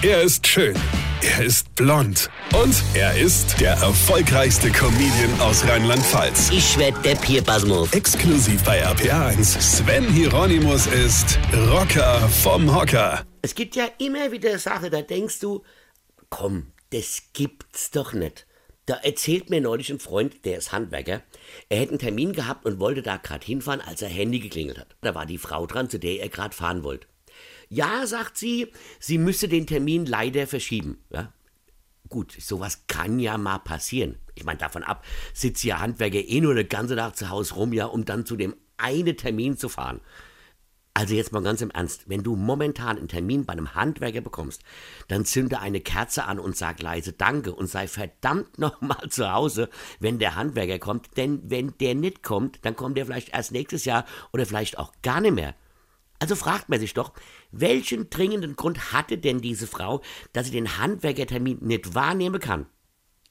Er ist schön. Er ist blond. Und er ist der erfolgreichste Comedian aus Rheinland-Pfalz. Ich werd der Pierpasmus. Exklusiv bei RPA1. Sven Hieronymus ist Rocker vom Hocker. Es gibt ja immer wieder Sachen, da denkst du, komm, das gibt's doch nicht. Da erzählt mir neulich ein Freund, der ist Handwerker, er hätte einen Termin gehabt und wollte da gerade hinfahren, als er Handy geklingelt hat. Da war die Frau dran, zu der er gerade fahren wollte. Ja, sagt sie, sie müsse den Termin leider verschieben. Ja? Gut, sowas kann ja mal passieren. Ich meine, davon ab sitzt ja Handwerker eh nur den ganzen Tag zu Hause rum, ja, um dann zu dem einen Termin zu fahren. Also jetzt mal ganz im Ernst, wenn du momentan einen Termin bei einem Handwerker bekommst, dann zünde eine Kerze an und sag leise Danke und sei verdammt nochmal zu Hause, wenn der Handwerker kommt, denn wenn der nicht kommt, dann kommt der vielleicht erst nächstes Jahr oder vielleicht auch gar nicht mehr. Also fragt man sich doch, welchen dringenden Grund hatte denn diese Frau, dass sie den Handwerkertermin nicht wahrnehmen kann?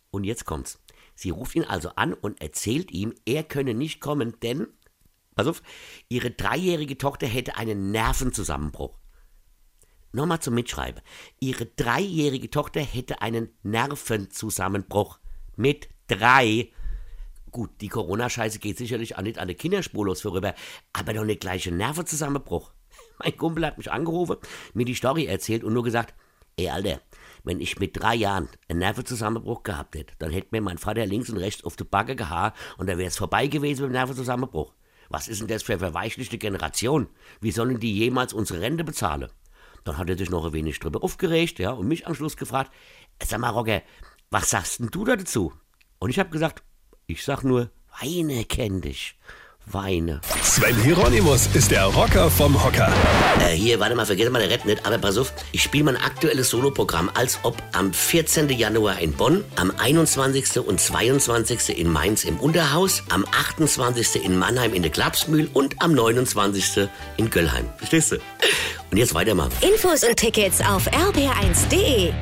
Und jetzt kommt's. Sie ruft ihn also an und erzählt ihm, er könne nicht kommen, denn Pass auf, ihre dreijährige Tochter hätte einen Nervenzusammenbruch. Nochmal zum Mitschreiben. Ihre dreijährige Tochter hätte einen Nervenzusammenbruch. Mit drei. Gut, die Corona-Scheiße geht sicherlich auch nicht an der Kinderspurlos vorüber, aber doch nicht gleich ein Nervenzusammenbruch. Mein Kumpel hat mich angerufen, mir die Story erzählt und nur gesagt, ey Alter, wenn ich mit drei Jahren einen Nervenzusammenbruch gehabt hätte, dann hätte mir mein Vater links und rechts auf die Backe gehauen und dann wäre es vorbei gewesen mit dem Nervenzusammenbruch. Was ist denn das für eine verweichlichte Generation? Wie sollen die jemals unsere Rente bezahlen? Dann hat er sich noch ein wenig drüber aufgeregt, ja, und mich am Schluss gefragt, sag mal, Roger, was sagst denn du da dazu? Und ich habe gesagt, ich sag nur, Weine kenn dich weine. Sven Hieronymus ist der Rocker vom Hocker. Äh, hier, warte mal, vergiss mal der Rett nicht, aber pass auf, ich spiele mein aktuelles Soloprogramm, als ob am 14. Januar in Bonn, am 21. und 22. in Mainz im Unterhaus, am 28. in Mannheim in der Klapsmühl und am 29. in Göllheim. Verstehst du? Und jetzt weitermachen. Infos und Tickets auf rb1.de